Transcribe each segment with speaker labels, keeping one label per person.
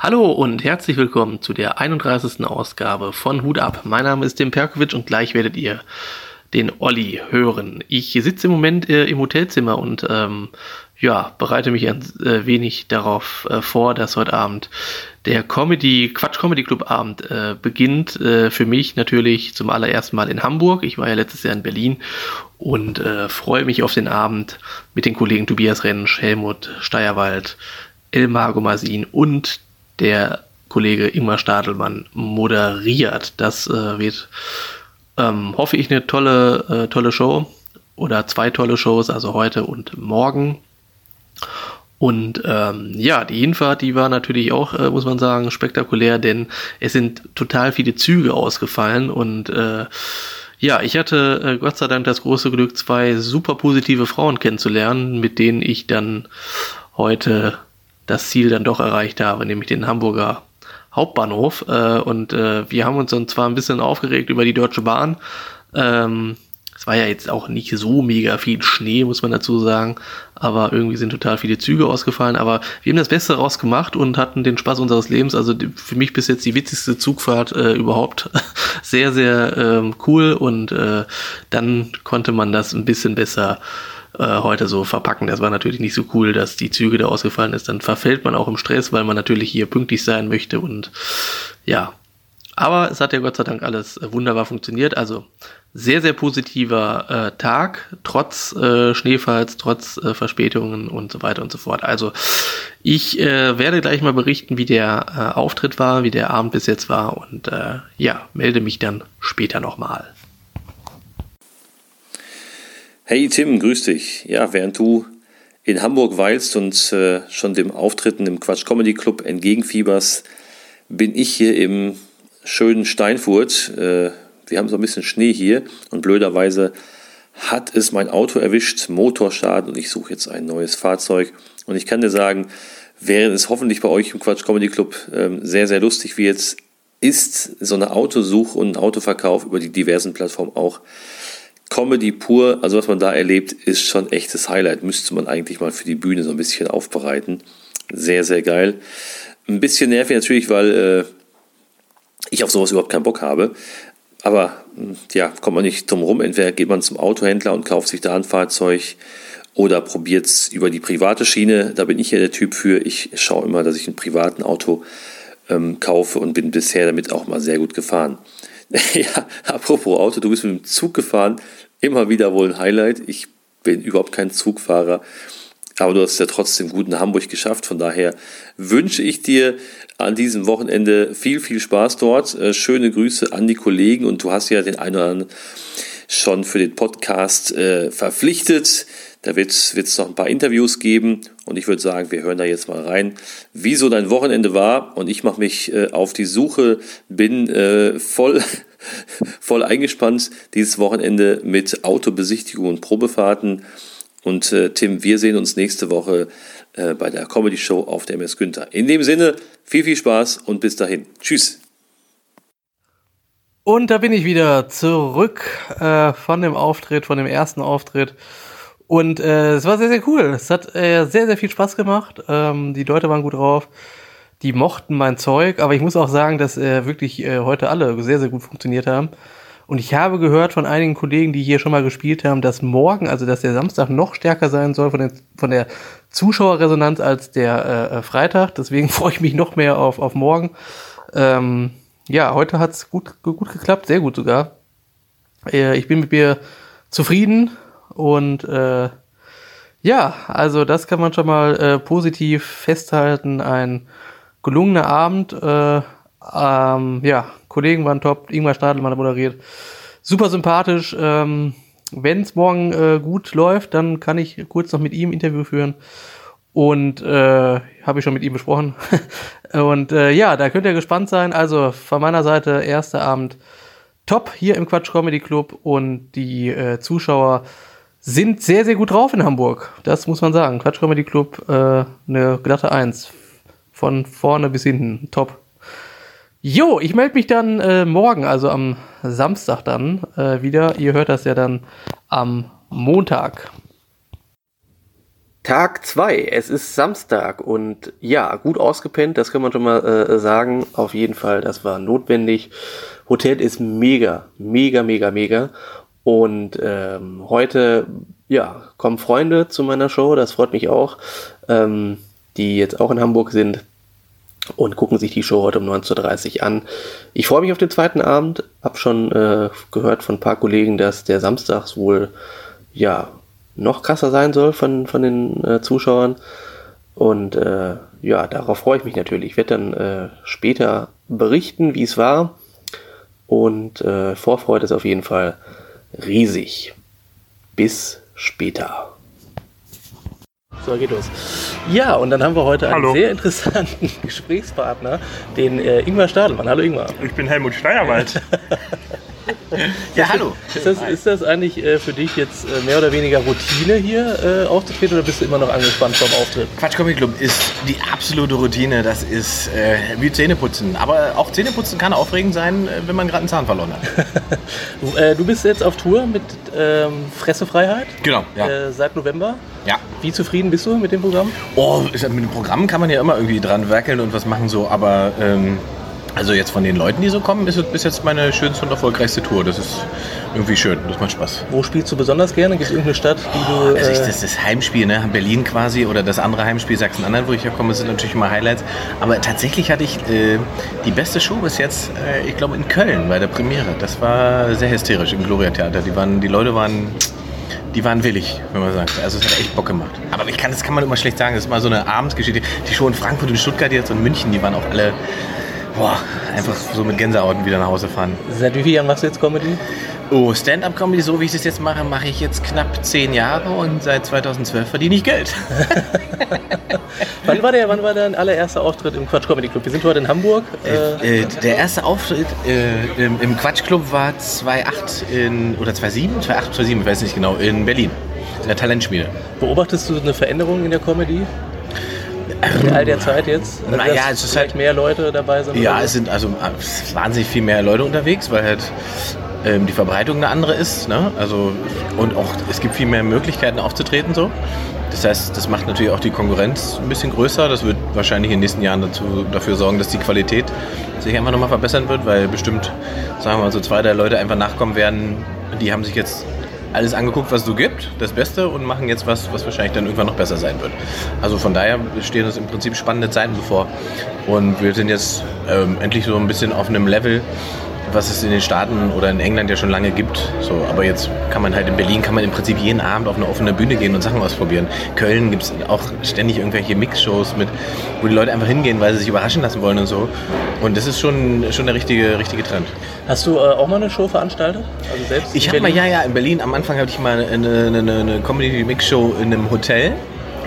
Speaker 1: Hallo und herzlich willkommen zu der 31. Ausgabe von Hut ab. Mein Name ist Tim Perkovic und gleich werdet ihr den Olli hören. Ich sitze im Moment äh, im Hotelzimmer und ähm, ja, bereite mich ein äh, wenig darauf äh, vor, dass heute Abend der Comedy, Quatsch Comedy Club Abend äh, beginnt. Äh, für mich natürlich zum allerersten Mal in Hamburg. Ich war ja letztes Jahr in Berlin und äh, freue mich auf den Abend mit den Kollegen Tobias Rentsch, Helmut Steierwald, Elmar Gomasin und der Kollege Ingmar Stadelmann moderiert. Das äh, wird, ähm, hoffe ich, eine tolle, äh, tolle Show oder zwei tolle Shows, also heute und morgen. Und ähm, ja, die Hinfahrt, die war natürlich auch, äh, muss man sagen, spektakulär, denn es sind total viele Züge ausgefallen und äh, ja, ich hatte äh, Gott sei Dank das große Glück, zwei super positive Frauen kennenzulernen, mit denen ich dann heute das Ziel dann doch erreicht habe, nämlich den Hamburger Hauptbahnhof. Äh, und äh, wir haben uns dann zwar ein bisschen aufgeregt über die Deutsche Bahn. Ähm, es war ja jetzt auch nicht so mega viel Schnee, muss man dazu sagen. Aber irgendwie sind total viele Züge ausgefallen. Aber wir haben das Beste daraus gemacht und hatten den Spaß unseres Lebens. Also für mich bis jetzt die witzigste Zugfahrt äh, überhaupt. sehr, sehr ähm, cool. Und äh, dann konnte man das ein bisschen besser äh, heute so verpacken. Das war natürlich nicht so cool, dass die Züge da ausgefallen ist. Dann verfällt man auch im Stress, weil man natürlich hier pünktlich sein möchte und ja. Aber es hat ja Gott sei Dank alles äh, wunderbar funktioniert. Also sehr, sehr positiver äh, Tag, trotz äh, Schneefalls, trotz äh, Verspätungen und so weiter und so fort. Also ich äh, werde gleich mal berichten, wie der äh, Auftritt war, wie der Abend bis jetzt war und äh, ja, melde mich dann später nochmal.
Speaker 2: Hey Tim, grüß dich. Ja, während du in Hamburg weilst und äh, schon dem Auftritten im Quatsch Comedy Club entgegenfieberst, bin ich hier im schönen Steinfurt. Äh, wir haben so ein bisschen Schnee hier und blöderweise hat es mein Auto erwischt, Motorschaden und ich suche jetzt ein neues Fahrzeug. Und ich kann dir sagen, während es hoffentlich bei euch im Quatsch Comedy Club äh, sehr, sehr lustig wird, ist so eine Autosuche und ein Autoverkauf über die diversen Plattformen auch Comedy pur, also was man da erlebt, ist schon echtes Highlight. Müsste man eigentlich mal für die Bühne so ein bisschen aufbereiten. Sehr, sehr geil. Ein bisschen nervig natürlich, weil äh, ich auf sowas überhaupt keinen Bock habe. Aber hm, ja, kommt man nicht drum rum. Entweder geht man zum Autohändler und kauft sich da ein Fahrzeug oder probiert es über die private Schiene. Da bin ich ja der Typ für. Ich schaue immer, dass ich ein privaten Auto ähm, kaufe und bin bisher damit auch mal sehr gut gefahren. ja, apropos Auto, du bist mit dem Zug gefahren. Immer wieder wohl ein Highlight. Ich bin überhaupt kein Zugfahrer. Aber du hast es ja trotzdem gut in Hamburg geschafft. Von daher wünsche ich dir an diesem Wochenende viel, viel Spaß dort. Äh, schöne Grüße an die Kollegen und du hast ja den einen oder anderen schon für den Podcast äh, verpflichtet. Da wird es noch ein paar Interviews geben und ich würde sagen, wir hören da jetzt mal rein, wie so dein Wochenende war und ich mache mich äh, auf die Suche, bin äh, voll, voll eingespannt dieses Wochenende mit Autobesichtigung und Probefahrten. Und äh, Tim, wir sehen uns nächste Woche äh, bei der Comedy Show auf der MS Günther. In dem Sinne, viel, viel Spaß und bis dahin. Tschüss.
Speaker 1: Und da bin ich wieder zurück äh, von dem Auftritt, von dem ersten Auftritt. Und äh, es war sehr, sehr cool. Es hat äh, sehr, sehr viel Spaß gemacht. Ähm, die Leute waren gut drauf. Die mochten mein Zeug. Aber ich muss auch sagen, dass äh, wirklich äh, heute alle sehr, sehr gut funktioniert haben. Und ich habe gehört von einigen Kollegen, die hier schon mal gespielt haben, dass morgen, also dass der Samstag noch stärker sein soll von, den, von der Zuschauerresonanz als der äh, äh Freitag. Deswegen freue ich mich noch mehr auf, auf morgen. Ähm, ja, heute hat's gut, gut geklappt, sehr gut sogar. Äh, ich bin mit mir zufrieden und äh, ja, also das kann man schon mal äh, positiv festhalten. Ein gelungener Abend. Äh, ähm, ja, Kollegen waren top. Ingmar Stadelmann moderiert. Super sympathisch. Ähm, Wenn es morgen äh, gut läuft, dann kann ich kurz noch mit ihm Interview führen. Und äh, habe ich schon mit ihm besprochen. und äh, ja, da könnt ihr gespannt sein. Also von meiner Seite, erster Abend top hier im Quatsch Comedy Club und die äh, Zuschauer sind sehr, sehr gut drauf in Hamburg. Das muss man sagen. Quatsch Comedy Club, äh, eine glatte Eins. Von vorne bis hinten. Top. Jo, ich melde mich dann äh, morgen, also am Samstag dann äh, wieder. Ihr hört das ja dann am Montag. Tag 2. Es ist Samstag und ja, gut ausgepennt, das kann man schon mal äh, sagen. Auf jeden Fall, das war notwendig. Hotel ist mega, mega, mega, mega. Und ähm, heute, ja, kommen Freunde zu meiner Show, das freut mich auch, ähm, die jetzt auch in Hamburg sind und gucken sich die Show heute um 19.30 Uhr an. Ich freue mich auf den zweiten Abend, hab schon äh, gehört von ein paar Kollegen, dass der Samstags wohl, ja, noch krasser sein soll von, von den äh, Zuschauern. Und äh, ja, darauf freue ich mich natürlich. Ich werde dann äh, später berichten, wie es war. Und äh, Vorfreude ist auf jeden Fall riesig. Bis später. So geht los. Ja, und dann haben wir heute
Speaker 3: Hallo.
Speaker 1: einen sehr interessanten Gesprächspartner, den äh, Ingmar Stadelmann. Hallo Ingmar.
Speaker 3: Ich bin Helmut Steierwald.
Speaker 4: Ja, hallo.
Speaker 1: Ist das, ist das eigentlich äh, für dich jetzt äh, mehr oder weniger Routine hier äh, aufzutreten oder bist du immer noch angespannt vom Auftritt?
Speaker 4: Quatsch Comedy Club ist die absolute Routine. Das ist wie Zähneputzen. Aber auch Zähneputzen kann aufregend sein, wenn man gerade einen Zahn verloren hat.
Speaker 1: Du, du bist jetzt auf Tour mit ähm, Fressefreiheit
Speaker 4: Genau, ja.
Speaker 1: seit November.
Speaker 4: Ja.
Speaker 1: Wie zufrieden bist du mit dem Programm?
Speaker 4: Oh, mit dem Programm kann man ja immer irgendwie dran werkeln und was machen so, aber ähm, also jetzt von den Leuten, die so kommen, ist es bis jetzt meine schönste und erfolgreichste Tour. Das ist irgendwie schön, das macht Spaß.
Speaker 1: Wo spielst du besonders gerne? Gibt es irgendeine Stadt, die du.
Speaker 4: Also ich,
Speaker 1: äh,
Speaker 4: das, das Heimspiel, ne? Berlin quasi oder das andere Heimspiel Sachsen-Anhalt, wo ich herkomme, sind natürlich immer Highlights. Aber tatsächlich hatte ich äh, die beste Show bis jetzt, äh, ich glaube in Köln bei der Premiere. Das war sehr hysterisch im Gloria Theater. Die, waren, die Leute waren, die waren willig, wenn man sagt. Also es hat echt Bock gemacht. Aber ich kann, das kann man immer schlecht sagen. Das ist mal so eine Abendsgeschichte. Die Show in Frankfurt und Stuttgart jetzt und München, die waren auch alle boah, einfach so mit Gänsehauten wieder nach Hause fahren.
Speaker 1: seit wie vielen Jahren machst du jetzt Comedy?
Speaker 4: Oh, Stand-up-Comedy, so wie ich das jetzt mache, mache ich jetzt knapp zehn Jahre und seit 2012 verdiene ich Geld.
Speaker 1: Wann war der, wann war dein allererster Auftritt im Quatsch Comedy Club? Wir sind heute in Hamburg. Äh,
Speaker 4: Äh, der erste Auftritt äh, im, im Quatschclub war 2008 in, oder 2007, 2008, 2007, ich weiß nicht genau, in Berlin. In der Talentschmiede.
Speaker 1: beobachtest du eine Veränderung in der Comedy? In all der Zeit jetzt? Also,
Speaker 4: Na
Speaker 1: dass
Speaker 4: ja, es ist halt-
Speaker 1: mehr Leute dabei sind?
Speaker 4: Ja, es sind also äh, wahnsinnig viel mehr Leute unterwegs, weil halt ähm, die Verbreitung eine andere ist. Ne? Also, und auch es gibt viel mehr Möglichkeiten aufzutreten so. Das heißt, das macht natürlich auch die Konkurrenz ein bisschen größer. Das wird wahrscheinlich in den nächsten Jahren dazu, dafür sorgen, dass die Qualität sich einfach nochmal verbessern wird, weil bestimmt, sagen wir mal, so zwei, drei Leute einfach nachkommen werden, die haben sich jetzt alles angeguckt, was es so gibt, das Beste, und machen jetzt was, was wahrscheinlich dann irgendwann noch besser sein wird. Also von daher stehen uns im Prinzip spannende Zeiten bevor. Und wir sind jetzt ähm, endlich so ein bisschen auf einem Level, was es in den Staaten oder in England ja schon lange gibt. So, aber jetzt kann man halt in Berlin kann man im Prinzip jeden Abend auf eine offene Bühne gehen und Sachen ausprobieren. Köln gibt es auch ständig irgendwelche Mix-Shows mit, wo die Leute einfach hingehen, weil sie sich überraschen lassen wollen und so. Und das ist schon, schon der richtige, richtige Trend.
Speaker 1: Hast du äh, auch mal eine Show veranstaltet? Also selbst
Speaker 4: Ich habe mal, ja, ja, in Berlin, am Anfang hatte ich mal eine, eine, eine Comedy-Mix-Show in einem Hotel,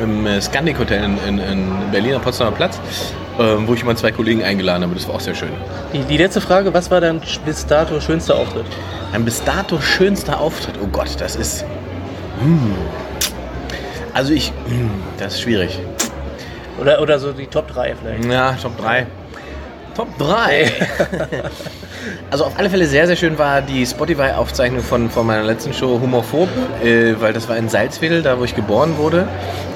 Speaker 4: im äh, Scandic Hotel in, in, in Berlin am Potsdamer Platz, ähm, wo ich mal zwei Kollegen eingeladen habe. Das war auch sehr schön.
Speaker 1: Die, die letzte Frage, was war dein bis dato schönster Auftritt?
Speaker 4: Ein bis dato schönster Auftritt. Oh Gott, das ist. Hm. Also ich. Hm, das ist schwierig.
Speaker 1: Oder, oder so die Top 3 vielleicht?
Speaker 4: Ja, Top 3. Top 3. also auf alle Fälle sehr, sehr schön war die Spotify-Aufzeichnung von, von meiner letzten Show Humorphob, äh, weil das war in Salzwedel, da wo ich geboren wurde,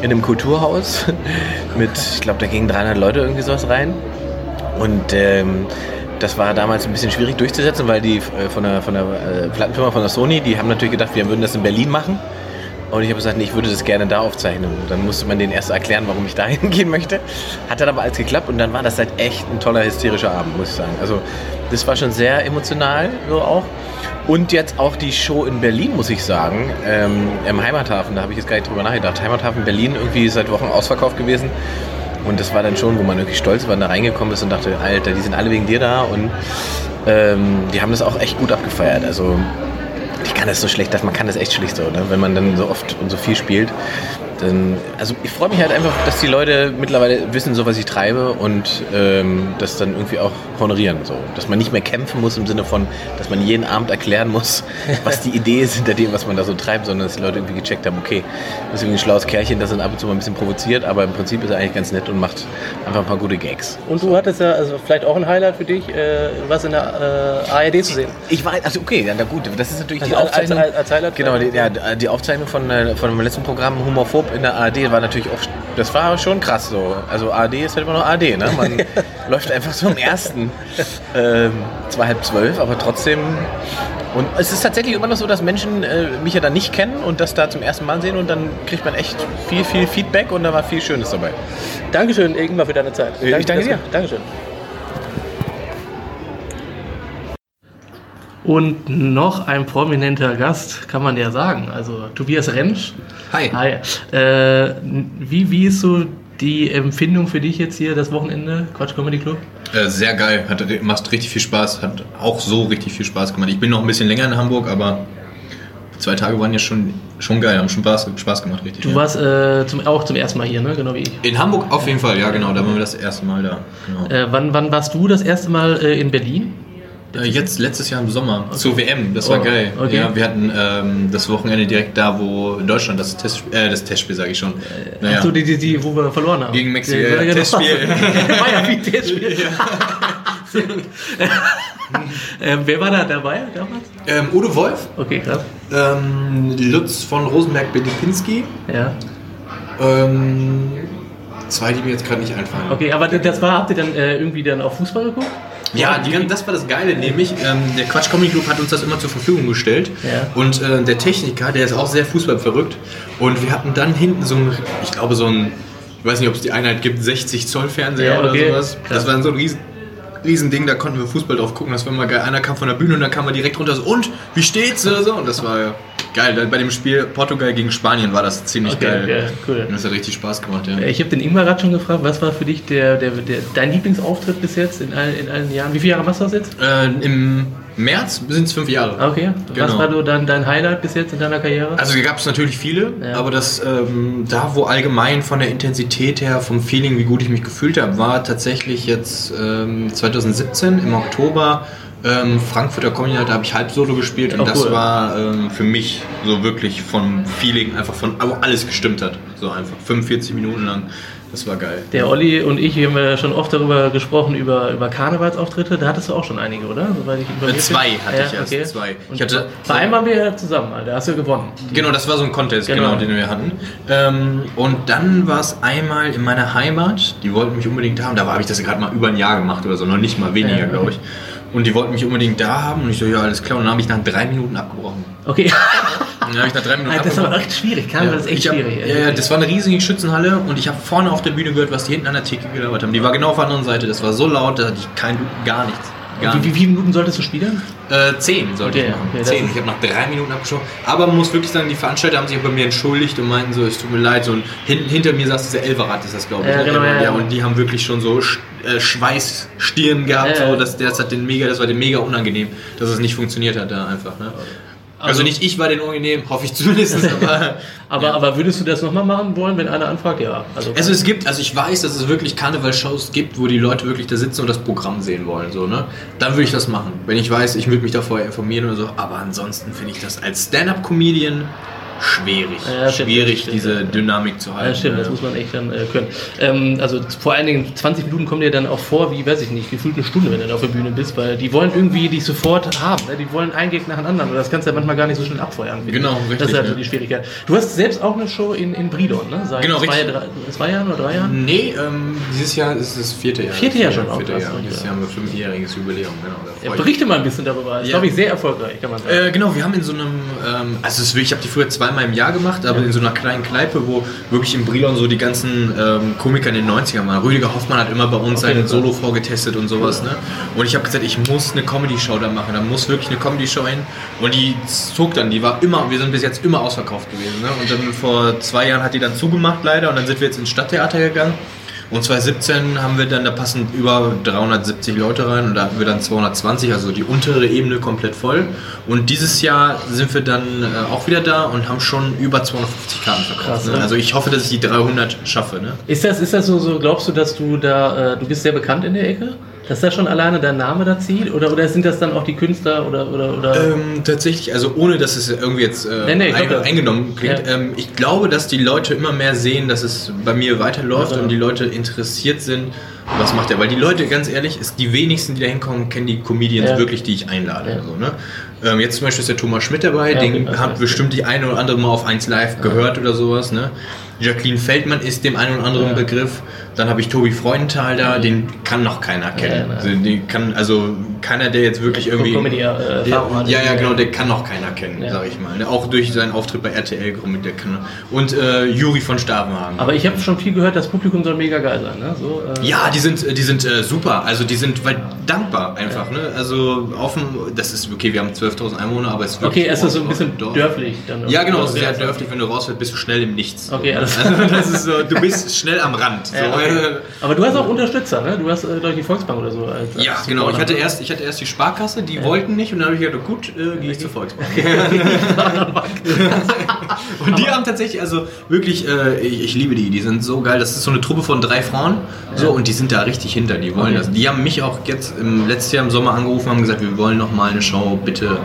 Speaker 4: in einem Kulturhaus mit, ich glaube, da gingen 300 Leute irgendwie sowas rein. Und ähm, das war damals ein bisschen schwierig durchzusetzen, weil die äh, von der, von der äh, Plattenfirma von der Sony, die haben natürlich gedacht, wir würden das in Berlin machen. Und ich habe gesagt, nee, ich würde das gerne da aufzeichnen. Und dann musste man denen erst erklären, warum ich da hingehen möchte. Hat dann aber alles geklappt und dann war das halt echt ein toller, hysterischer Abend, muss ich sagen. Also das war schon sehr emotional so auch. Und jetzt auch die Show in Berlin, muss ich sagen, ähm, im Heimathafen, da habe ich jetzt gar nicht drüber nachgedacht. Heimathafen Berlin irgendwie seit Wochen ausverkauft gewesen. Und das war dann schon, wo man wirklich stolz war, da reingekommen ist und dachte, Alter, die sind alle wegen dir da. Und ähm, die haben das auch echt gut abgefeiert. Also ich kann das so schlecht, man kann das echt schlecht so, ne? wenn man dann so oft und so viel spielt. Dann, also ich freue mich halt einfach, dass die Leute mittlerweile wissen, so was ich treibe und ähm, das dann irgendwie auch honorieren. So. Dass man nicht mehr kämpfen muss im Sinne von, dass man jeden Abend erklären muss, was die Idee ist hinter dem, was man da so treibt, sondern dass die Leute irgendwie gecheckt haben, okay, das ist irgendwie ein schlaues Kerlchen, das dann ab und zu mal ein bisschen provoziert, aber im Prinzip ist er eigentlich ganz nett und macht einfach ein paar gute Gags.
Speaker 1: Und du hattest ja, also vielleicht auch ein Highlight für dich, äh, was in der äh, ARD zu sehen.
Speaker 4: Ich war, also okay, na gut, das ist natürlich die
Speaker 1: Also als-
Speaker 4: Aufzeichnung.
Speaker 1: als- als Highlight
Speaker 4: genau, die, ja, die Aufzeichnung von, äh, von dem letzten Programm Humorphob Job in der ARD war natürlich auch, das war schon krass so. Also ARD ist halt immer noch ARD, ne? Man läuft einfach so im ersten, ähm, zwar halb zwölf, aber trotzdem. Und es ist tatsächlich immer noch so, dass Menschen äh, mich ja dann nicht kennen und das da zum ersten Mal sehen und dann kriegt man echt viel, viel Feedback und da war viel Schönes dabei.
Speaker 1: Dankeschön, Ingmar, für deine Zeit.
Speaker 4: Ich danke dir.
Speaker 1: Dankeschön. Und noch ein prominenter Gast, kann man ja sagen. Also Tobias Rentsch.
Speaker 3: Hi.
Speaker 1: Hi. Äh, wie, wie ist so die Empfindung für dich jetzt hier das Wochenende, Quatsch Comedy Club?
Speaker 3: Äh, sehr geil, hat, macht richtig viel Spaß, hat auch so richtig viel Spaß gemacht. Ich bin noch ein bisschen länger in Hamburg, aber zwei Tage waren ja schon, schon geil, haben schon Spaß, Spaß gemacht, richtig.
Speaker 1: Du
Speaker 3: ja.
Speaker 1: warst äh, zum, auch zum ersten Mal hier, ne? genau wie ich.
Speaker 3: in Hamburg auf jeden Fall, ja genau, da waren wir das erste Mal da. Genau.
Speaker 1: Äh, wann, wann warst du das erste Mal äh, in Berlin?
Speaker 3: Äh, jetzt letztes Jahr im Sommer zur WM, das war
Speaker 1: Oh,
Speaker 3: geil.
Speaker 1: okay.
Speaker 3: Ja, wir hatten ähm, das Wochenende direkt da, wo Deutschland das Test, äh, das Testspiel, sage ich schon. Naja.
Speaker 1: Achso, die, die, die, wo wir verloren haben.
Speaker 3: Gegen Mexiko,
Speaker 1: Ja,
Speaker 3: ja. Testspiel.
Speaker 1: war ja wie Testspiel. Sehr gut. ähm, wer war da dabei damals?
Speaker 3: ähm, Udo Wolf,
Speaker 1: Okay, krass.
Speaker 3: ähm, Lutz von Rosenberg-Bedipinski,
Speaker 1: Ja.
Speaker 3: ähm, zwei, die mir jetzt gerade nicht einfallen.
Speaker 1: Okay, aber das war, habt ihr dann äh, irgendwie dann auf Fußball geguckt?
Speaker 3: Ja, die, das war das Geile, nämlich ähm, der Quatsch Comedy Club hat uns das immer zur Verfügung gestellt.
Speaker 1: Ja.
Speaker 3: Und äh, der Techniker, der ist auch sehr fußballverrückt. Und wir hatten dann hinten so ein, ich glaube, so ein, ich weiß nicht, ob es die Einheit gibt, 60 Zoll Fernseher
Speaker 1: Ja, okay.
Speaker 3: oder sowas. Das war so ein riesen, riesen Ding, da konnten wir Fußball drauf gucken. Das war immer geil. Einer kam von der Bühne und dann kam er direkt runter so, und, wie steht's? Oder so. Und das war geil. Bei dem Spiel Portugal gegen Spanien war das ziemlich
Speaker 1: Okay,
Speaker 3: geil.
Speaker 1: okay, cool.
Speaker 3: Das hat richtig Spaß gemacht, ja.
Speaker 1: Ich habe den Ingmar gerade schon gefragt, was war für dich der, der, der, dein Lieblingsauftritt bis jetzt in, all, in allen Jahren? Wie viele Jahre machst du das jetzt?
Speaker 3: Äh, Im März sind es fünf Jahre.
Speaker 1: Ah, Okay. Was
Speaker 3: Genau.
Speaker 1: war so dein, dein Highlight bis jetzt in deiner Karriere?
Speaker 3: Also gab es natürlich viele,
Speaker 1: Ja.
Speaker 3: aber das ähm, da, wo allgemein von der Intensität her, vom Feeling, wie gut ich mich gefühlt habe, war tatsächlich jetzt ähm, 2017 im Oktober ähm, Frankfurter Comedy Night, da habe ich halb Solo gespielt und
Speaker 1: Oh,
Speaker 3: das
Speaker 1: cool.
Speaker 3: war ähm, für mich so wirklich vom Feeling einfach von, wo alles gestimmt hat, so einfach 45 Minuten lang. Das war geil.
Speaker 1: Der Olli und ich, wir haben ja schon oft darüber gesprochen, über, über Karnevalsauftritte. Da hattest du auch schon einige, oder? Soweit ich
Speaker 3: zwei
Speaker 1: bin.
Speaker 3: hatte ich erst, zwei.
Speaker 1: Und
Speaker 3: Ich hatte-
Speaker 1: bei einem waren wir ja zusammen, da hast du gewonnen.
Speaker 3: Genau, das war so ein Contest,
Speaker 1: Genau.
Speaker 3: genau, den wir hatten. Ähm, und dann war es einmal in meiner Heimat, die wollten mich unbedingt haben. Da habe ich das gerade mal über ein Jahr gemacht oder so, noch nicht mal weniger,
Speaker 1: Ja.
Speaker 3: glaube ich. Und die wollten mich unbedingt da haben und ich so, ja, alles klar. Und dann habe ich nach drei Minuten abgebrochen.
Speaker 1: Okay.
Speaker 3: Dann habe ich nach drei Minuten
Speaker 1: das
Speaker 3: abgebrochen.
Speaker 1: aber echt schwierig. Karneval ist echt
Speaker 3: ich hab,
Speaker 1: schwierig.
Speaker 3: Ja, ja, das war eine riesige Schützenhalle und ich habe vorne auf der Bühne gehört, was die hinten an der Theke gelabert haben. Die war genau auf der anderen Seite. Das war so laut, da hatte ich kein, gar nichts.
Speaker 1: Wie, wie viele Minuten solltest du spielen?
Speaker 3: Äh, zehn sollte
Speaker 1: Okay,
Speaker 3: ich machen.
Speaker 1: okay,
Speaker 3: zehn. Ich habe nach drei Minuten abgeschaut. Aber man muss wirklich sagen, die Veranstalter haben sich bei mir entschuldigt und meinten so, es tut mir leid. So, und hinten, hinter mir saß dieser Elverrad, ist das glaube ich.
Speaker 1: Ja,
Speaker 3: ne?
Speaker 1: genau, ja, ja.
Speaker 3: Und die haben wirklich schon so äh, Schweißstirn gehabt.
Speaker 1: Ja.
Speaker 3: So, das, das, hat den mega, das war dem mega unangenehm, dass es nicht funktioniert hat da einfach. Ne? Also,
Speaker 1: Also-
Speaker 3: nicht ich war den unangenehm, hoffe ich zumindest. aber
Speaker 1: Aber, aber würdest du das nochmal machen wollen, wenn einer anfragt? Ja. Also,
Speaker 3: Also es gibt, also ich weiß, dass es wirklich Karnevalshows gibt, wo die Leute wirklich da sitzen und das Programm sehen wollen, so, ne? Dann würde ich das machen. Wenn ich weiß, ich würde mich da vorher informieren oder so. Aber ansonsten finde ich das als Stand-Up-Comedian schwierig.
Speaker 1: Ja, stimmt,
Speaker 3: schwierig,
Speaker 1: stimmt,
Speaker 3: diese
Speaker 1: ja.
Speaker 3: Dynamik zu halten.
Speaker 1: ja, stimmt, das
Speaker 3: ne?
Speaker 1: muss man echt dann äh, können. Ähm, also vor allen Dingen 20 Minuten kommen dir dann auch vor, wie, weiß ich nicht, gefühlt eine Stunde, wenn du da auf der Bühne bist, weil die wollen irgendwie dich sofort haben. Ne? Die wollen einen Gag nach dem anderen. Und das kannst du ja manchmal gar nicht so schnell abfeuern.
Speaker 3: Genau,
Speaker 1: ich.
Speaker 3: richtig,
Speaker 1: Das ist halt so
Speaker 3: ja.
Speaker 1: die Schwierigkeit. Du hast selbst auch eine Show in, in Bridon, ne? Seit
Speaker 3: Genau,
Speaker 1: zwei,
Speaker 3: richtig.
Speaker 1: drei, zwei Jahren oder drei Jahren?
Speaker 3: Nee, ähm, dieses Jahr ist das vierte Jahr.
Speaker 1: Vierte Jahr schon, auch
Speaker 3: Vierte Jahr. Dieses Jahr haben wir fünfjähriges Jubiläum, genau.
Speaker 1: Ja, berichte mal ein bisschen darüber. Ist,
Speaker 3: Ja.
Speaker 1: glaube ich, sehr erfolgreich, kann man sagen.
Speaker 3: Äh, genau, wir haben in so einem, ähm, also es ist wirklich, ich habe die früher zweimal im Jahr gemacht, aber in so einer kleinen Kneipe, wo wirklich in Brilon so die ganzen ähm, Komiker in den 90ern waren. Rüdiger Hoffmann hat immer bei uns
Speaker 1: Okay,
Speaker 3: seinen. Solo vorgetestet und sowas. Ne? Und ich habe gesagt, ich muss eine Comedy-Show da machen, da muss wirklich eine Comedy-Show hin. Und die zog dann, die war immer, wir sind bis jetzt immer ausverkauft gewesen. Ne? Und dann vor zwei Jahren hat die dann zugemacht leider und dann sind wir jetzt ins Stadttheater gegangen. Und 2017 haben wir dann, da passen über 370 Leute rein und da hatten wir dann 220, also die untere Ebene komplett voll. Und dieses Jahr sind wir dann äh, auch wieder da und haben schon über 250 Karten verkauft.
Speaker 1: Krass,
Speaker 3: ne?
Speaker 1: ne?
Speaker 3: Also ich hoffe, dass ich die 300 schaffe. Ne?
Speaker 1: Ist das, ist das so, so, glaubst du, dass du da, äh, du bist sehr bekannt in der Ecke? Dass da schon alleine dein Name da zieht? Oder, oder sind das dann auch die Künstler oder, oder, oder?
Speaker 3: Ähm, tatsächlich, also ohne dass es irgendwie jetzt äh,
Speaker 1: Nee, nee,
Speaker 3: ein, eingenommen klingt,
Speaker 1: Ja.
Speaker 3: ähm, ich glaube, dass die Leute immer mehr sehen, dass es bei mir weiterläuft
Speaker 1: Ja.
Speaker 3: und die Leute interessiert sind, was macht er. Weil die Leute, ganz ehrlich, ist die wenigsten, die da hinkommen, kennen die Comedians
Speaker 1: Ja.
Speaker 3: wirklich, die ich einlade.
Speaker 1: Ja.
Speaker 3: So, ne? ähm, jetzt zum Beispiel ist der Thomas Schmidt dabei, den hat bestimmt die eine oder andere mal auf 1 Live gehört oder sowas. Ne? Jacqueline Feldmann ist dem einen oder anderen
Speaker 1: Ja.
Speaker 3: Begriff. Dann habe ich Tobi Freudenthal da, den kann noch keiner kennen.
Speaker 1: Ja,
Speaker 3: also, den kann, also keiner, der jetzt wirklich irgendwie.
Speaker 1: Comedy, äh,
Speaker 3: der, ja, ja, genau, der kann noch keiner kennen,
Speaker 1: Ja.
Speaker 3: sag ich mal. ne? Auch durch seinen Auftritt bei RTL, der kann. Und äh, Juri von Stavenhagen.
Speaker 1: Aber ich habe schon viel gehört, das Publikum soll mega geil sein. Ne? So, äh,
Speaker 3: Ja, die sind, die sind äh, super. Also die sind weil, dankbar einfach. Ne? Also dem, das ist okay, wir haben 12.000 Einwohner, aber es ist
Speaker 1: Okay, es ist so ein bisschen dörflich. Dann
Speaker 3: Ja, genau, es ist sehr dörflich. Wenn du rausfährst, bist du schnell im Nichts.
Speaker 1: Okay, alles
Speaker 3: also, so, Du bist schnell am Rand. So.
Speaker 1: Ja, okay. Aber du hast auch Unterstützer, ne? Du hast, äh, glaube ich, die Volksbank oder so. Als,
Speaker 3: Ja,
Speaker 1: als
Speaker 3: genau. Ich hatte, erst, ich hatte erst die Sparkasse, die wollten nicht und dann habe ich gedacht, gut, äh, gehe ich zur Volksbank. und die haben tatsächlich, also wirklich, äh, ich, ich liebe die, die sind so geil. Das ist so eine Truppe von drei Frauen so und die sind da richtig hinter, die wollen
Speaker 1: Okay.
Speaker 3: das. Die haben mich auch jetzt im letzten Jahr im Sommer angerufen und haben gesagt, wir wollen noch mal eine Show, bitte,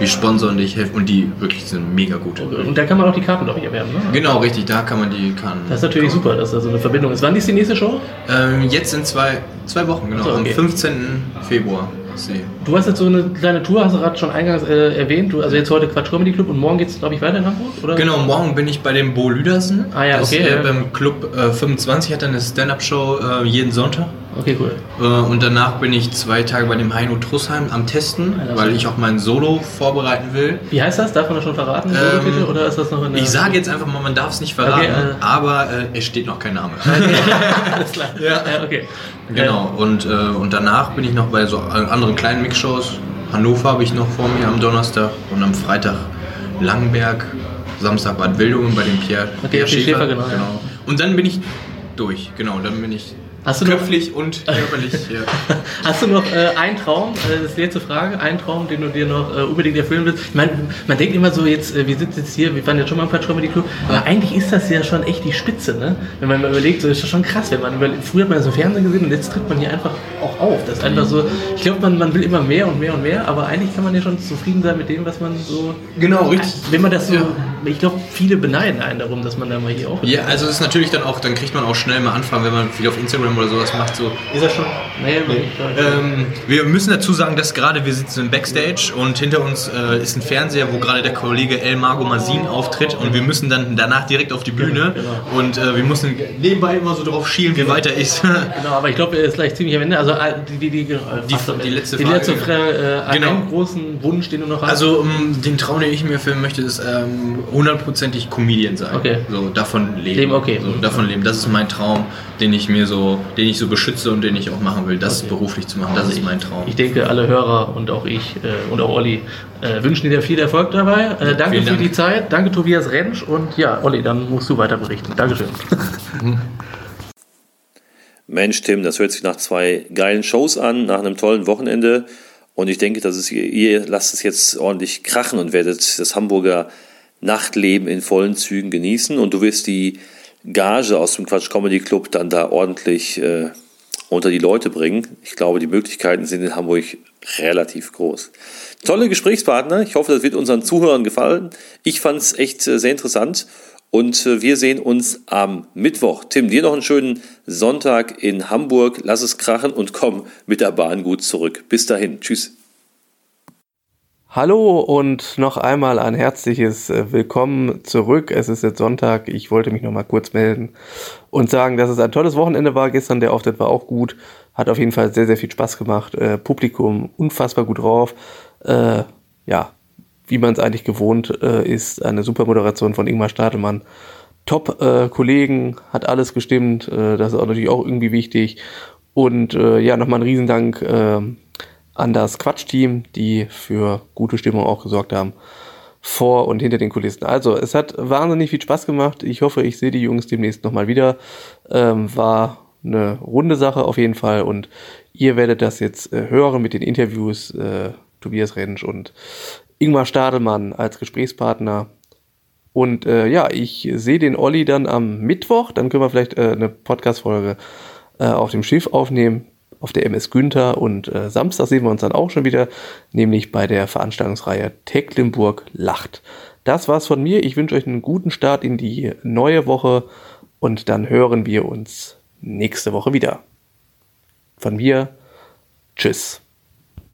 Speaker 3: wir sponsern dich, helfen. Und die wirklich sind mega gut.
Speaker 1: Und da kann man auch die Karten, glaube ich, erwerben, ne?
Speaker 3: Genau, richtig, da kann man die kann.
Speaker 1: Das ist natürlich super, dass da so eine Verbindung ist. Wann ist die nächste Show?
Speaker 3: Ähm, jetzt in zwei, zwei Wochen, genau.
Speaker 1: So, okay.
Speaker 3: Am 15. Februar sie.
Speaker 1: Du hast jetzt so eine kleine Tour, hast du gerade schon eingangs äh, erwähnt. Du, also jetzt heute Quatsch Comedy Club und morgen geht es, glaube ich, weiter in Hamburg, oder?
Speaker 3: Genau, morgen bin ich bei dem Bo Lüdersen.
Speaker 1: Ah ja,
Speaker 3: das,
Speaker 1: okay,
Speaker 3: äh,
Speaker 1: ja.
Speaker 3: Beim Club äh, 25 hat er eine Stand-Up-Show äh, jeden Sonntag.
Speaker 1: Okay, cool.
Speaker 3: Äh, und danach bin ich zwei Tage bei dem Heino Trussheim am Testen,
Speaker 1: das
Speaker 3: weil ich auch mein Solo vorbereiten will.
Speaker 1: Wie heißt das? Darf man das schon verraten?
Speaker 3: Ähm,
Speaker 1: oder ist das noch in der...
Speaker 3: Ich sage jetzt einfach mal, man darf es nicht verraten,
Speaker 1: Okay, äh.
Speaker 3: aber äh, es steht noch kein Name.
Speaker 1: Alles klar.
Speaker 3: Ja.
Speaker 1: ja okay.
Speaker 3: Genau, und, und danach bin ich noch bei so anderen kleinen Mixshows. Hannover habe ich noch vor mir am Donnerstag und am Freitag Langenberg. Samstag Bad Wildungen bei dem Pierre,
Speaker 1: Okay, Pierre Schäfer, genau, ja.
Speaker 3: Und dann bin ich durch, genau, dann bin ich
Speaker 1: Hast du noch-
Speaker 3: köpflich und körperlich. ja.
Speaker 1: Hast du noch äh, einen Traum, äh, das ist die letzte Frage, einen Traum, den du dir noch äh, unbedingt erfüllen willst? Ich meine, man denkt immer so, jetzt, äh, wir sitzen jetzt hier, wir waren jetzt schon mal im Quatsch Comedy Club, aber eigentlich ist das ja schon echt die Spitze, ne? Wenn man mal überlegt, so ist das schon krass, wenn man überlegt, früher hat man im Fernsehen gesehen und jetzt tritt man hier einfach auch auf. Das ist einfach so, ich glaube, man, man will immer mehr und mehr und mehr, aber eigentlich kann man ja schon zufrieden sein mit dem, was man so.
Speaker 3: Genau, richtig.
Speaker 1: Wenn man das so,
Speaker 3: Ja.
Speaker 1: ich glaube, viele beneiden einen darum, dass man da mal hier auch.
Speaker 3: Ja, also es ist natürlich dann auch, dann kriegt man auch schnell mal Anfragen, wenn man viel auf Instagram oder sowas macht, so, ist er schon?
Speaker 1: Nee, nee.
Speaker 3: Ähm, wir müssen dazu sagen, dass gerade wir sitzen im Backstage und hinter uns äh, ist ein Fernseher, wo gerade der Kollege El Margo Masin auftritt und wir müssen dann danach direkt auf die Bühne
Speaker 1: Genau.
Speaker 3: und äh, wir müssen nebenbei immer so drauf schielen, wie weiter ist.
Speaker 1: Genau, aber ich glaube, er ist gleich ziemlich am Ende. Also äh, die, die, die, äh,
Speaker 3: Die- die letzte
Speaker 1: die
Speaker 3: Frage.
Speaker 1: letzte Frage. Äh,
Speaker 3: Genau.
Speaker 1: Einen großen Wunsch, den du noch hast.
Speaker 3: Also ähm, den Traum, den ich mir erfüllen möchte, ist ähm, hundertprozentig Comedian sein.
Speaker 1: Okay.
Speaker 3: So davon leben.
Speaker 1: Leben, okay.
Speaker 3: So, davon leben. Das ist mein Traum, den ich mir so, den ich so beschütze und den ich auch machen will. Das beruflich zu machen. Das ist mein Traum.
Speaker 1: ich denke, alle Hörer und auch ich äh, und auch Olli äh, wünschen dir viel Erfolg dabei. Äh, danke
Speaker 3: vielen
Speaker 1: für
Speaker 3: Dank.
Speaker 1: die Zeit. Danke, Tobias Rentsch. Und ja, Olli, dann musst du weiter berichten. Dankeschön.
Speaker 2: Mensch, Tim, das hört sich nach zwei geilen Shows an, nach einem tollen Wochenende. Und ich denke, dass es, ihr lasst es jetzt ordentlich krachen und werdet das Hamburger Nachtleben in vollen Zügen genießen. Und du wirst die Gage aus dem Quatsch Comedy Club dann da ordentlich äh, unter die Leute bringen. Ich glaube, die Möglichkeiten sind in Hamburg relativ groß. Tolle Gesprächspartner. Ich hoffe, das wird unseren Zuhörern gefallen. Ich fand es echt äh, sehr interessant. Und äh, wir sehen uns am Mittwoch. Tim, dir noch einen schönen Sonntag in Hamburg. Lass es krachen und komm mit der Bahn gut zurück. Bis dahin. Tschüss.
Speaker 1: Hallo und noch einmal ein herzliches äh, Willkommen zurück. Es ist jetzt Sonntag. Ich wollte mich noch mal kurz melden und sagen, dass es ein tolles Wochenende war. Gestern der Auftritt war auch gut. Hat auf jeden Fall sehr, sehr viel Spaß gemacht. Äh, Publikum unfassbar gut drauf. Äh, ja, wie man es eigentlich gewohnt äh, ist. Eine super Moderation von Ingmar Stadelmann. Top-Kollegen, hat alles gestimmt. Äh, das ist auch natürlich auch irgendwie wichtig. Und äh, ja, nochmal ein Riesendank äh, an das Quatsch-Team, die für gute Stimmung auch gesorgt haben. Vor und hinter den Kulissen. Also, es hat wahnsinnig viel Spaß gemacht. Ich hoffe, ich sehe die Jungs demnächst nochmal wieder. Ähm, war eine runde Sache auf jeden Fall. Und ihr werdet das jetzt äh, hören mit den Interviews. Äh, Tobias Rentsch und Ingmar Stadelmann als Gesprächspartner. Und äh, ja, ich sehe den Olli dann am Mittwoch. Dann können wir vielleicht äh, eine Podcast-Folge äh, auf dem Schiff aufnehmen, auf der MS Günther. Und äh, Samstag sehen wir uns dann auch schon wieder, nämlich bei der Veranstaltungsreihe Tecklenburg lacht. Das war's von mir. Ich wünsche euch einen guten Start in die neue Woche und dann hören wir uns nächste Woche wieder. Von mir, tschüss.